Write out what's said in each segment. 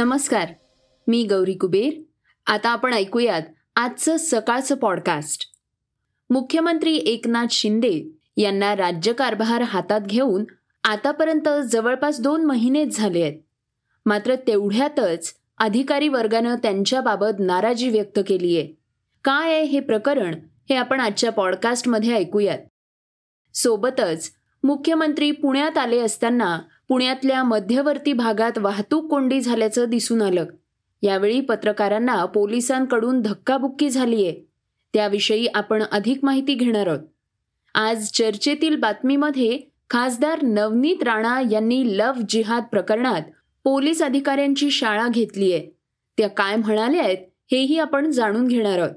नमस्कार मी गौरी कुबेर. आता आपण ऐकूयात आजचं सकाळचं पॉडकास्ट मुख्यमंत्री एकनाथ शिंदे यांना राज्यकारभार हातात घेऊन आतापर्यंत जवळपास दोन महिनेच झाले आहेत. मात्र तेवढ्यातच अधिकारी वर्गानं त्यांच्याबाबत नाराजी व्यक्त केली आहे. काय आहे हे प्रकरण हे आपण आजच्या पॉडकास्टमध्ये ऐकूयात. सोबतच मुख्यमंत्री पुण्यात आले असताना पुण्यातल्या मध्यवर्ती भागात वाहतूक कोंडी झाल्याचं दिसून आलं. यावेळी पत्रकारांना पोलिसांकडून धक्काबुक्की झालीय. त्याविषयी आपण अधिक माहिती घेणार आहोत. आज चर्चेतील बातमीमध्ये खासदार नवनीत राणा यांनी लव जिहाद प्रकरणात पोलीस अधिकाऱ्यांची शाळा घेतलीय. त्या काय म्हणाल्या आहेत हेही आपण जाणून घेणार आहोत.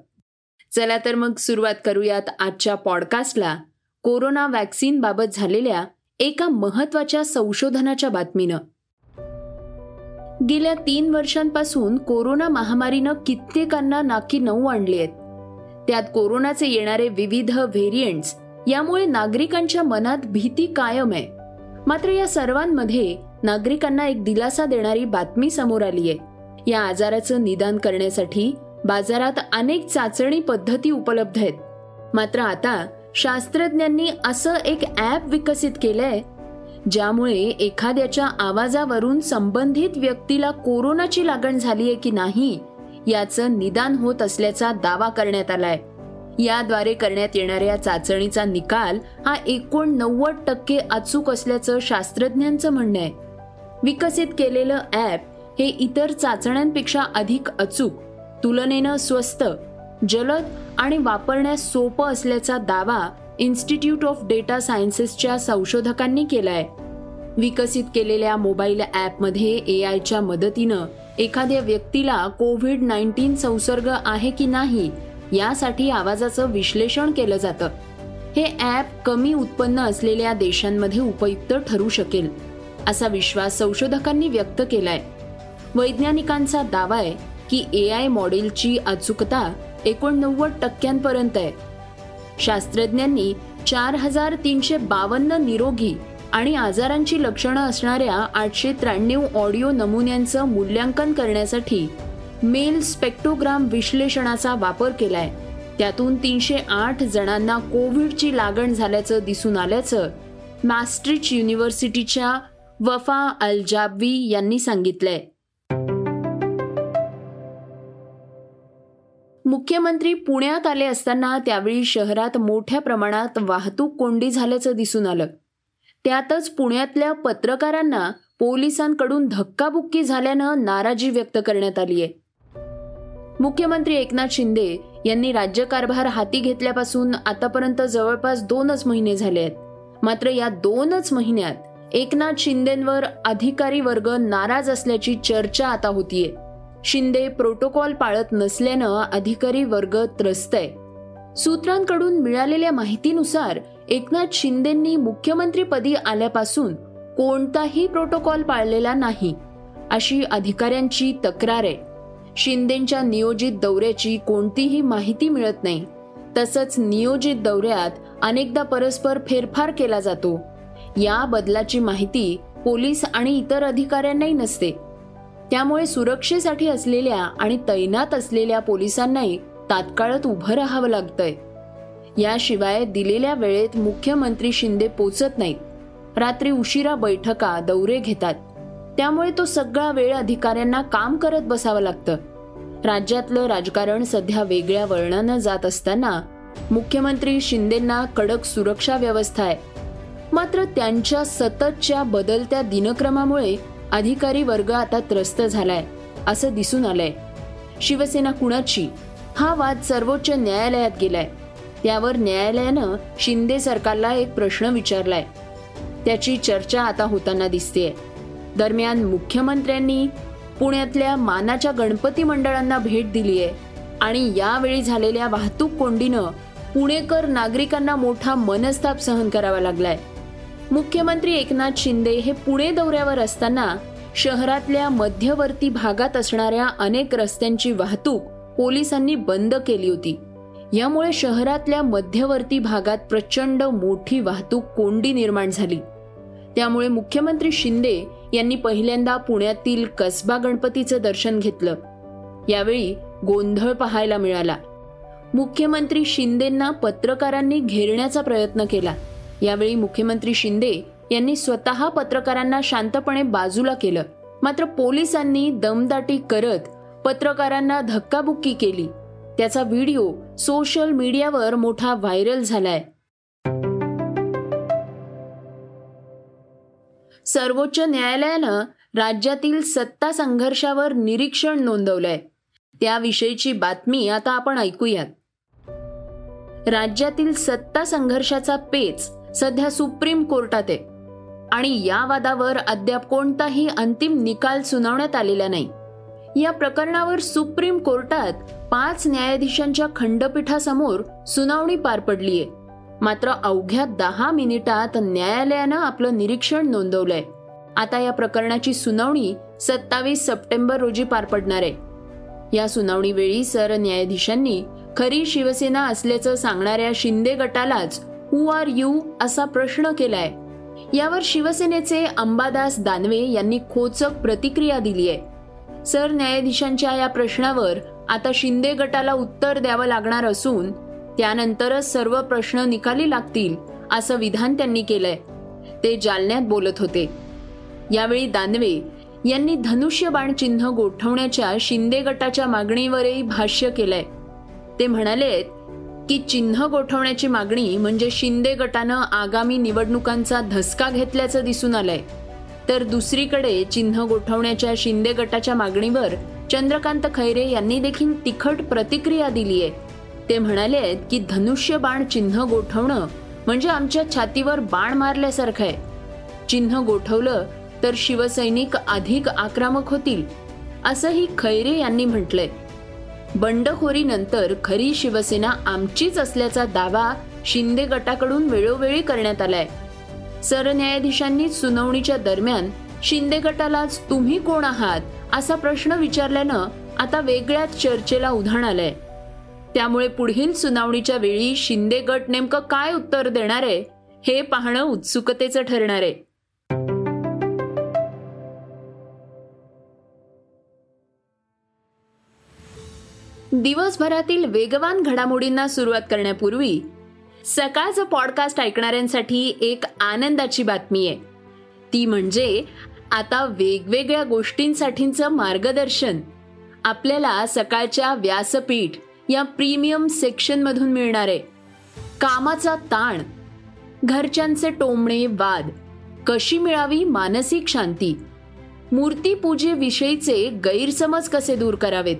चला तर मग सुरुवात करूयात आजच्या पॉडकास्टला. कोरोना वॅक्सिन बाबत झालेल्या एका महत्त्वाच्या संशोधनाच्या बातमीनं. गेल्या तीन वर्षांपासून कोरोना महामारीनं कित्येकांना नाकी नऊ आणली आहेत. त्यात कोरोनाचे येणारे विविध व्हेरियंट्स यामुळे नागरिकांच्या मनात भीती कायम आहे. मात्र या सर्वांमध्ये नागरिकांना एक दिलासा देणारी बातमी समोर आली आहे. या आजाराचं निदान करण्यासाठी बाजारात अनेक चाचणी पद्धती उपलब्ध आहेत. मात्र आता शास्त्रज्ञांनी असं एक ॲप विकसित केलंय ज्यामुळे एखाद्याच्या आवाजावरून संबंधित व्यक्तीला कोरोनाची लागण झालीय की नाही याचं निदान होत असल्याचा दावा करण्यात आलाय. याद्वारे करण्यात येणाऱ्या चाचणीचा निकाल हा एकोणनव्वद टक्के अचूक असल्याचं शास्त्रज्ञांचं म्हणणं आहे. विकसित केलेलं ॲप हे इतर चाचण्यांपेक्षा अधिक अचूक तुलनेनं स्वस्त जलद आणि वापरण्यास सोपं असल्याचा दावा इन्स्टिट्यूट ऑफ डेटा सायन्सेसच्या संशोधकांनी केलाय. विकसित केलेल्या मोबाईल ॲपमध्ये ए आयच्या मदतीनं एखाद्या व्यक्तीला कोविड नाईन्टीन संसर्ग आहे की नाही यासाठी आवाजाचं विश्लेषण केलं जातं. हे ॲप कमी उत्पन्न असलेल्या देशांमध्ये उपयुक्त ठरू शकेल असा विश्वास संशोधकांनी व्यक्त केलाय. वैज्ञानिकांचा दावा आहे की ए आय मॉडेलची अचूकता एकोणनव्वद टक्क्यांपर्यंत आहे. शास्त्रज्ञांनी चार हजार तीनशे बावन्न निरोगी आणि आजारांची लक्षणं असणाऱ्या आठशे त्र्याण्णव ऑडिओ नमुन्यांचं मूल्यांकन करण्यासाठी मेल स्पेक्टोग्राम विश्लेषणाचा वापर केलाय. त्यातून तीनशे आठ जणांना कोविडची लागण झाल्याचं दिसून आल्याचं मॅस्ट्रिच युनिव्हर्सिटीच्या वफा अल जाबवी यांनी सांगितलंय. मुख्यमंत्री पुण्यात आले असताना त्यावेळी शहरात मोठ्या प्रमाणात वाहतूक कोंडी झाल्याचं दिसून आलं. त्यातच पुण्यातल्या पत्रकारांना पोलिसांकडून धक्काबुक्की झाल्यानं नाराजी व्यक्त करण्यात आली आहे. मुख्यमंत्री एकनाथ शिंदे यांनी राज्यकारभार हाती घेतल्यापासून आतापर्यंत जवळपास दोनच महिने झाले आहेत. मात्र या दोनच महिन्यात एकनाथ शिंदेवर अधिकारी वर्ग नाराज असल्याची चर्चा आता होतीये. शिंदे प्रोटोकॉल पाळत नसल्यानं अधिकारी वर्ग त्रस्त आहे सूत्रांकडून मिळालेल्या माहितीनुसार एकनाथ शिंदेंनी मुख्यमंत्रीपदी आल्यापासून कोणताही प्रोटोकॉल पाळलेला नाही अशी अधिकाऱ्यांची तक्रार आहे. शिंदेच्या नियोजित दौऱ्याची कोणतीही माहिती मिळत नाही. तसंच नियोजित दौऱ्यात अनेकदा परस्पर फेरफार केला जातो. या बदलाची माहिती पोलीस आणि इतर अधिकाऱ्यांनाही नसते. त्यामुळे सुरक्षेसाठी असलेल्या आणि तैनात असलेल्या पोलिसांनाही तात्काळात उभं राहावं लागतंय. याशिवाय दिलेल्या वेळेत मुख्यमंत्री शिंदे पोचत नाहीत. रात्री उशिरा बैठका दौरे घेतात. त्यामुळे तो सगळा वेळ अधिकाऱ्यांना काम करत बसावं लागतं. राज्यातलं राजकारण सध्या वेगळ्या वळणानं जात असताना मुख्यमंत्री शिंदेंना कडक सुरक्षा व्यवस्था आहे. मात्र त्यांच्या सततच्या बदलत्या दिनक्रमामुळे अधिकारी वर्ग आता त्रस्त झालाय असं दिसून आलंय. शिवसेना कुणाची? हा वाद सर्वोच्च न्यायालयात गेलाय. त्यावर न्यायालयानं शिंदे सरकारला एक प्रश्न विचारलाय. त्याची चर्चा आता होताना दिसते दरम्यान मुख्यमंत्र्यांनी पुण्यातल्या मानाच्या गणपती मंडळांना भेट दिली आहे आणि यावेळी झालेल्या वाहतूक कोंडीनं पुणेकर नागरिकांना मोठा मनस्ताप सहन करावा लागलाय. मुख्यमंत्री एकनाथ शिंदे हे पुणे दौऱ्यावर असताना शहरातल्या मध्यवर्ती भागात असणाऱ्या अनेक रस्त्यांची वाहतूक पोलिसांनी बंद केली होती. यामुळे शहरातल्या मध्यवर्ती भागात प्रचंड मोठी वाहतूक कोंडी निर्माण झाली. त्यामुळे मुख्यमंत्री शिंदे यांनी पहिल्यांदा पुण्यातील कसबा गणपतीचं दर्शन घेतलं. यावेळी गोंधळ पाहायला मिळाला. मुख्यमंत्री शिंदेंना पत्रकारांनी घेरण्याचा प्रयत्न केला. यावेळी मुख्यमंत्री शिंदे यांनी स्वतः पत्रकारांना शांतपणे बाजूला केलं. मात्र पोलिसांनी दमदाटी करत पत्रकारांना धक्काबुक्की केली. त्याचा व्हिडिओ सोशल मीडियावर मोठा व्हायरल झालाय. सर्वोच्च न्यायालयानं राज्यातील सत्ता संघर्षावर निरीक्षण नोंदवलंय. त्याविषयीची बातमी आता आपण ऐकूयात. राज्यातील सत्ता संघर्षाचा पेच सध्या सुप्रीम कोर्टात आहे. आणि या वादावर अद्याप कोणताही अंतिम निकाल सुनावण्यात आलेला नाही. या प्रकरणावर सुप्रीम कोर्टात पाच न्यायाधीशांच्या खंडपीठासमोर सुनावणी पार पडलीय. मात्र अवघ्या दहा मिनिटात न्यायालयानं आपलं निरीक्षण नोंदवलंय. आता या प्रकरणाची सुनावणी सत्तावीस सप्टेंबर रोजी पार पडणार आहे. या सुनावणीवेळी सरन्यायाधीशांनी खरी शिवसेना असल्याचं सांगणाऱ्या शिंदे गटालाच हु आर यू असा प्रश्न केलाय. यावर शिवसेनेचे अंबादास दानवे यांनी खोचक प्रतिक्रिया दिली आहे. सरन्यायाधीशांच्या या प्रश्नावर आता शिंदे गटाला उत्तर द्यावं लागणार असून त्यानंतरच सर्व प्रश्न निकाली लागतील असं विधान त्यांनी केलंय. ते जालन्यात बोलत होते. यावेळी दानवे यांनी धनुष्यबाण चिन्ह गोठवण्याच्या शिंदे गटाच्या मागणीवरही भाष्य केलंय. ते म्हणाले की चिन्ह गोठवण्याची मागणी म्हणजे शिंदे गटानं आगामी निवडणुकांचा धसका घेतल्याचं दिसून आलंय. तर दुसरीकडे चिन्ह गोठवण्याच्या शिंदे गटाच्या मागणीवर चंद्रकांत खैरे यांनी देखील तिखट प्रतिक्रिया दिली आहे. ते म्हणाले की धनुष्य बाण चिन्ह गोठवणं म्हणजे आमच्या छातीवर बाण मारल्यासारखं आहे. चिन्ह गोठवलं तर शिवसैनिक अधिक आक्रमक होतील असंही खैरे यांनी म्हटलंय. बंडखोरीनंतर खरी शिवसेना आमचीच असल्याचा दावा शिंदे गटाकडून वेळोवेळी करण्यात आलाय. सरन्यायाधीशांनी सुनावणीच्या दरम्यान शिंदे गटालाच तुम्ही कोण आहात असा प्रश्न विचारल्यानं आता वेगळ्याच चर्चेला उधाण आलंय. त्यामुळे पुढील सुनावणीच्या वेळी शिंदे गट नेमकं काय उत्तर देणार आहे हे पाहणं उत्सुकतेचं ठरणार आहे. दिवसभरातील वेगवान घडामोडींना सुरुवात करण्यापूर्वी सकाळचं पॉडकास्ट ऐकणाऱ्यांसाठी एक आनंदाची बातमी आहे. ती म्हणजे आता वेगवेगळ्या गोष्टींसाठीचं मार्गदर्शन आपल्याला सकाळच्या व्यासपीठ या प्रीमियम सेक्शनमधून मिळणार आहे. कामाचा ताण घरच्यांचे टोमणे वाद कशी मिळावी मानसिक शांती मूर्तीपूजेविषयीचे गैरसमज कसे दूर करावेत?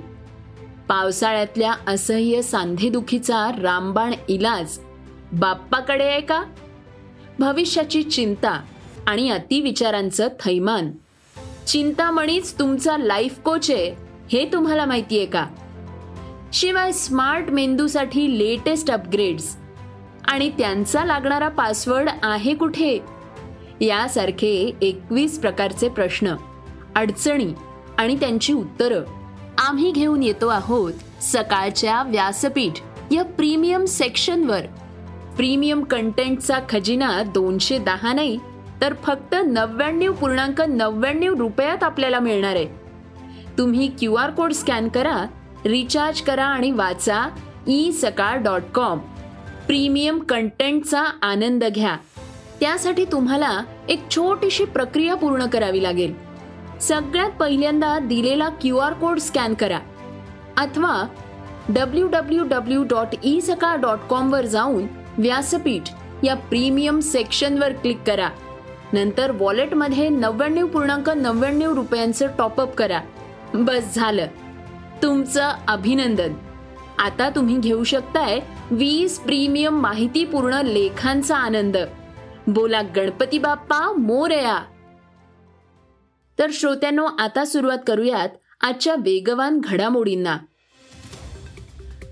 पावसाळ्यातल्या असह्य सांधेदुखीचा रामबाण इलाज बाप्पाकडे आहे का? भविष्याची चिंता आणि अतिविचारांचं थैमान. चिंतामणीच तुमचा लाईफ कोच आहे हे तुम्हाला माहिती आहे का? शिवाय स्मार्ट मेंदूसाठी लेटेस्ट अपग्रेड्स आणि त्यांचा लागणारा पासवर्ड आहे कुठे? यासारखे एकवीस प्रकारचे प्रश्न अडचणी आणि त्यांची उत्तरं आम्ही घेऊन येतो आहोत सकाळच्या व्यासपीठ या प्रीमियम सेक्शनवर. प्रीमियम कंटेंटचा खजिना दोनशे दहा नाही तर फक्त नव्याण्णव पूर्णांक नव्याण्णव रुपयात आपल्याला मिळणार आहे. तुम्ही क्यू आर कोड स्कॅन करा रिचार्ज करा आणि वाचा e Sakal dot com. Premium कंटेंटचा आनंद घ्या. त्यासाठी तुम्हाला एक छोटीशी प्रक्रिया पूर्ण करावी लागेल. सगळ्यात पहिल्यांदा दिलेला क्यू आर कोड स्कॅन करा. अथवा W W W dot e Sakal dot कॉमवर जाऊन व्यासपीठ या प्रीमियम सेक्शनवर क्लिक करा. नंतर वॉलेटमध्ये नव्याण्णव पूर्णांक नव्याण्णव रुपयांचं टॉपअप करा. बस झालं. तुमचं अभिनंदन. आता तुम्ही घेऊ शकताय वीस प्रीमियम माहितीपूर्ण लेखांचा आनंद. बोला गणपती बाप्पा मोरया! तर श्रोत्यांनो आता सुरुवात करूयात आजच्या वेगवान घडामोडींना.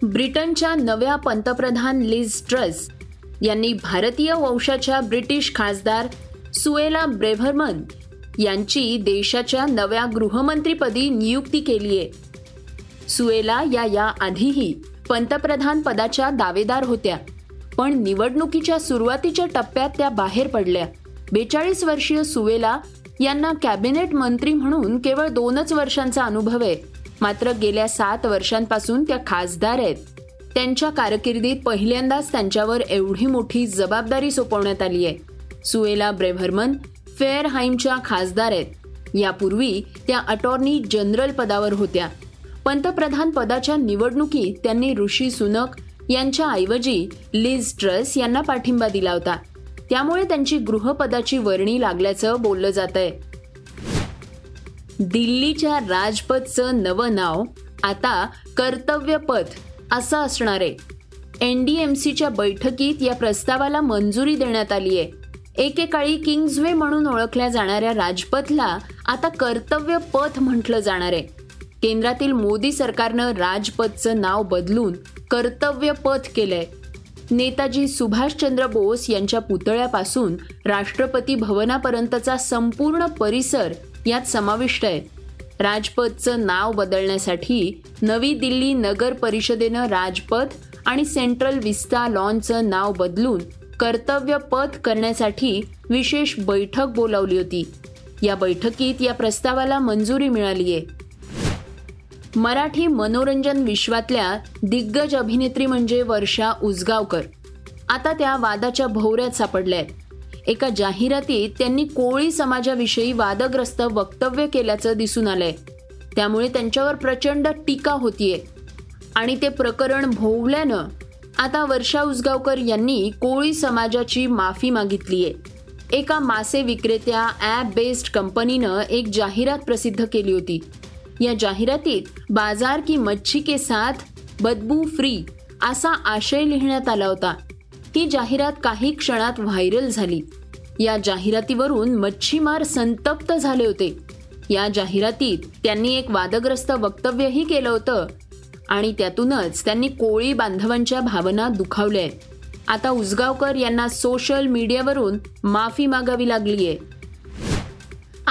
ब्रिटनच्या नव्या पंतप्रधान लिज ट्रस यांनी भारतीय वंशाच्या ब्रिटिश खासदार सुएला ब्रेव्हरमन यांची देशाच्या नव्या गृहमंत्रीपदी नियुक्ती केली आहे. सुएला या या आधीही पंतप्रधान पदाच्या दावेदार होत्या पण निवडणुकीच्या सुरुवातीच्या टप्प्यात त्या बाहेर पडल्या. बेचाळीस वर्षीय सुवेला यांना कॅबिनेट मंत्री म्हणून केवळ दोनच वर्षांचा अनुभव आहे. मात्र गेल्या सात वर्षांपासून त्या खासदार आहेत. त्यांच्या कारकिर्दीत पहिल्यांदाच त्यांच्यावर एवढी मोठी जबाबदारी सोपवण्यात आली आहे. सुएला ब्रेव्हरमन फेअरहाईमच्या खासदार आहेत. यापूर्वी त्या अटॉर्नी जनरल पदावर होत्या. पंतप्रधान पदाच्या निवडणुकीत त्यांनी ऋषी सुनक यांच्या ऐवजी लिज ट्रस यांना पाठिंबा दिला होता. त्यामुळे त्यांची गृहपदाची वर्णी लागल्याचं बोललं जात आहे दिल्लीच्या राजपथचं नवं नाव आता कर्तव्यपथ असं असणार. आहे एनडीएमसीच्या बैठकीत या प्रस्तावाला मंजुरी देण्यात आली आहे एकेकाळी किंग्जवे म्हणून ओळखल्या जाणाऱ्या राजपथला आता कर्तव्य पथ म्हटलं जाणार आहे. केंद्रातील मोदी सरकारनं राजपथचं नाव बदलून कर्तव्य पथ केलंय. नेताजी सुभाषचंद्र बोस यांच्या पुतळ्यापासून राष्ट्रपती भवनापर्यंतचा संपूर्ण परिसर यात समाविष्ट आहे. राजपथचं नाव बदलण्यासाठी नवी दिल्ली नगर परिषदेनं राजपथ आणि सेंट्रल विस्ता लॉनचं नाव बदलून कर्तव्य पथ करण्यासाठी विशेष बैठक बोलावली होती. या बैठकीत या प्रस्तावाला मंजुरी मिळाली आहे मराठी मनोरंजन विश्वातल्या दिग्गज अभिनेत्री म्हणजे वर्षा उजगावकर आता त्या वादाच्या भोवऱ्यात सापडल्या आहेत. एका जाहिरातीत त्यांनी कोळी समाजाविषयी वादग्रस्त वक्तव्य केल्याचं दिसून आलंय. त्यामुळे त्यांच्यावर प्रचंड टीका होतीये. आणि ते प्रकरण भोवल्यानं आता वर्षा उसगावकर यांनी कोळी समाजाची माफी मागितलीये. एका मासे विक्रेत्या ॲप बेस्ड कंपनीनं एक जाहिरात प्रसिद्ध केली होती. या जाहिरातीत बाजार की मच्छी के साथ बदबू फ्री असा आशय लिहिण्यात आला होता. ही जाहिरात काही क्षणात व्हायरल झाली. या जाहिरातीवरून मच्छीमार संतप्त झाले होते. या जाहिरातीत त्यांनी एक वादग्रस्त वक्तव्यही केलं होतं आणि त्यातूनच त्यांनी कोळी बांधवांच्या भावना दुखावल्या आता उसगावकर यांना सोशल मीडियावरून माफी मागावी लागली आहे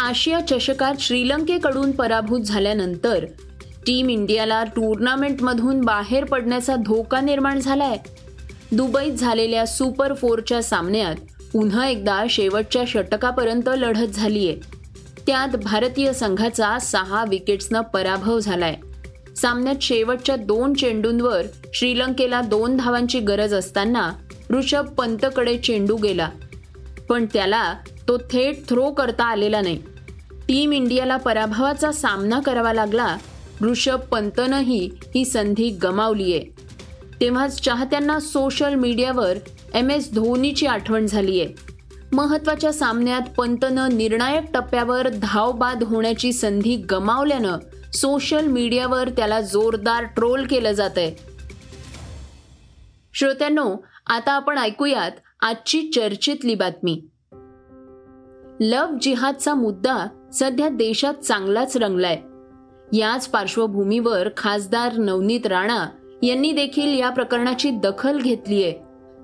आशिया चषकात श्रीलंकेकडून पराभूत झाल्यानंतर टीम इंडियाला टुर्नामेंटमधून बाहेर पडण्याचा धोका निर्माण झालाय. दुबईत झालेल्या सुपर फोरच्या सामन्यात पुन्हा एकदा शेवटच्या षटकापर्यंत लढत झालीय. त्यात भारतीय संघाचा सहा विकेट्सनं पराभव झालाय. सामन्यात शेवटच्या दोन चेंडूंवर श्रीलंकेला दोन धावांची गरज असताना ऋषभ पंतकडे चेंडू गेला. पण त्याला तो थेट थ्रो करता आलेला नाही. टीम इंडियाला पराभवाचा सामना करावा लागला. ऋषभ पंतनंही ही संधी गमावलीये. तेव्हाच चाहत्यांना सोशल मीडियावर एम एस धोनीची आठवण झालीय. महत्त्वाच्या सामन्यात पंतनं निर्णायक टप्प्यावर धावबाद होण्याची संधी गमावल्यानं सोशल मीडियावर त्याला जोरदार ट्रोल केलं जात आहे श्रोत्यांनो आता आपण ऐकूयात आजची चर्चेतली बातमी. लव जिहादचा मुद्दा सध्या देशात चांगलाच रंगलाय. याच पार्श्वभूमीवर खासदार नवनीत राणा यांनी देखील या प्रकरणाची दखल घेतलीय.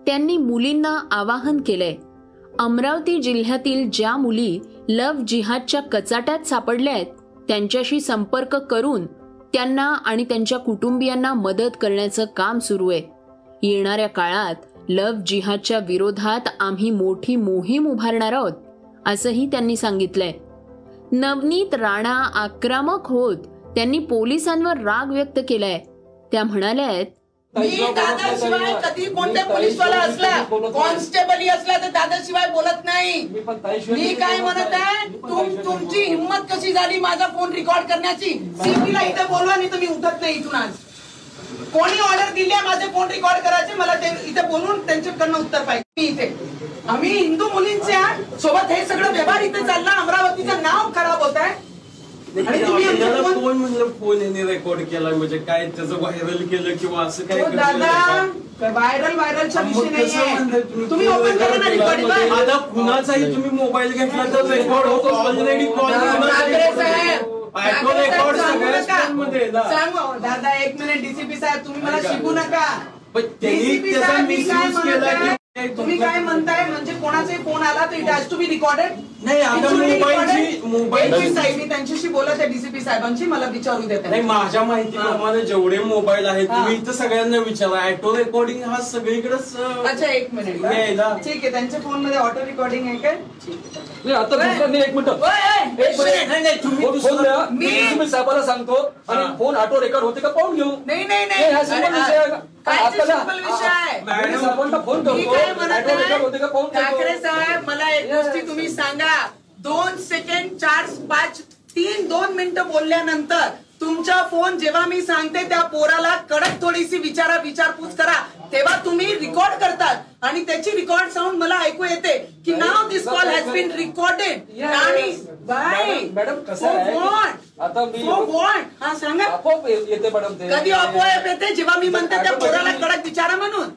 त्यांनी मुलींना आवाहन केलंय. अमरावती जिल्ह्यातील ज्या मुली लव जिहादच्या कचाट्यात सापडल्या आहेत त्यांच्याशी संपर्क करून त्यांना आणि त्यांच्या कुटुंबियांना मदत करण्याचं काम सुरू आहे येणाऱ्या काळात लव जिहादच्या विरोधात आम्ही मोठी मोहीम उभारणार आहोत असंही त्यांनी सांगितलंय. नवनीत राणा आक्रमक होत. त्यांनी पोलिसांवर राग व्यक्त केलाय. त्या म्हणाल्या आहेत मी दादाशिवाय कधी कोणत्या पोलीसवाला असला कॉन्स्टेबल असला तर दादाशिवाय बोलत नाही. मी काय म्हणत आहे? तुम तुमची हिंमत कशी झाली माझा फोन रेकॉर्ड करण्याची? सीपीला इथे बोलवा नाही मी उठत नाही इथून आज. कोणी ऑर्डर दिली आहे माझे फोन रेकॉर्ड करायचे? मला ते इथे बोलून त्यांच्याकडनं उत्तर पाहिजे. मी इथे. आम्ही हिंदू मुलींच्या सोबत हे सगळं व्यवहार इथे चालला अमरावतीचं नाव खराब होत आहे आणि तुम्ही आमचे फोन- कोण म्हणलं फोन यांनी रेकॉर्ड केला म्हणजे काय त्याचं व्हायरल केलं किंवा असं काय हो केलं दादा का? व्हायरल व्हायरलचा मग विषय कसं म्हणताय नाहीये तुम्ही ओपन करा ना रेकॉर्डिंग आता कुणाचाही तुम्ही मोबाईल घेतला तर रेकॉर्ड होतो ऑलरेडी कॉल ठाकरे रेकॉर्ड सांगू सगळ्या नका. स्कूलमध्ये आहे ना. सांगू दादा एक मिनिट डीसीपी साहेब तुम्ही मला. शिकू नका पण त्यांनी DCP त्याचा साहेब, मी काय misuse केला म्हणत आहे? की- तुम्ही काय म्हणताय? म्हणजे कोणाचाही फोन आला तर it has to be recorded. नाही, आता मोबाईलची- मोबाईल- साहेब मी त्यांच्याशी बोलत आहे डीसीपी साहेबांची मला विचारू देते नाही माझ्या माहितीप्रमाणे जेवढे मोबाईल आहेत हा. तुम्ही इथं सगळ्यांना विचारा. ऑटो रेकॉर्डिंग हा सगळीकडेच अच्छा एक मिनिट. ठीक आहे त्यांच्या फोनमध्ये ऑटो रेकॉर्डिंग आहे काय? ठीक आहे. नाही आता एक मिनिट. मी साहेबाला सांगतो आणि. फोन ऑटो रेकॉर्ड होते का पाहून घेऊ. नाही नाही नाही, हा ठाकरे साहेब मला एक. गोष्टी तुम्ही सांगा. दोन सेकंड चार पाच तीन दोन मिनिटं बोलल्यानंतर तुमचा फोन जेव्हा मी सांगते त्या पोराला कडक थोडीशी विचारा विचारपूस करा. तेव्हा तुम्ही रेकॉर्ड करतात. आणि त्याची रेकॉर्ड साऊंड मला ऐकू येते की नाव this call has been recorded. आणि बाय मॅडम- कसं आहे? की आता मी- वॉन्ट हा सांगा. आपोआप येते मॅडम ते. कधी अपोआप येते? जेव्हा मी म्हणते त्या पोराला कडक विचारा म्हणून.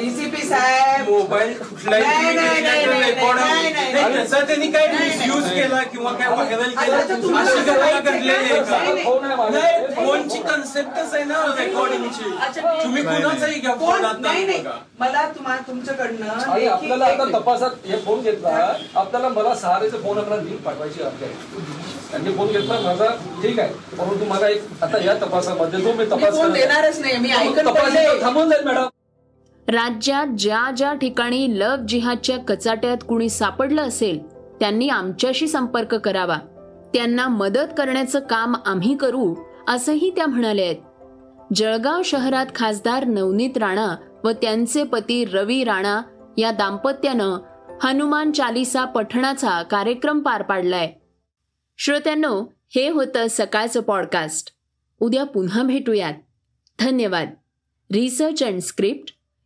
डीसीपी साहेब मोबाईल नाही, नाही, नाही, नाही, नाही. नाही, नाही, त्यांनी काय. मिसयूज केला किंवा काय व्हायरल आता केलं तुम्हाला काय सांगायचं घडलेलं आहे नाही, का नाही. फोन आहे माझा. नाही फोनची कन्सेप्टच आहे ना रेकॉर्डिंगची अच्छा. तुम्ही कुणाचाही घ्या कोण नाही नाही बघा. मला तुम्हाला तुमच्याकडनं आणि आपल्याला आता एक- तपासात हे फोन घेतला आपल्याला मला सहारेचे फोन आपल्याला लिंक पाठवायची आहे त्यांनी फोन घेतला माझा ठीक आहे परंतु मला एक आता या तपासामध्ये जो मी मी तपास फोन करत आहे, देणारच नाही मी ऐकत तपास पडले. इथं थांबून जाईल मॅडम राज्यात ज्या ज्या ठिकाणी लव जिहादच्या कचाट्यात कुणी सापडलं असेल त्यांनी आमच्याशी संपर्क करावा. त्यांना मदत करण्याचं काम आम्ही करू असंही त्या म्हणाल्या आहेत. जळगाव शहरात खासदार नवनीत राणा व त्यांचे पती रवी राणा या दाम्पत्यानं हनुमान चालिसा पठणाचा कार्यक्रम पार पाडलाय. श्रोत्यांनो हे होतं सकाळचं पॉडकास्ट. उद्या पुन्हा भेटूयात. धन्यवाद. Research and script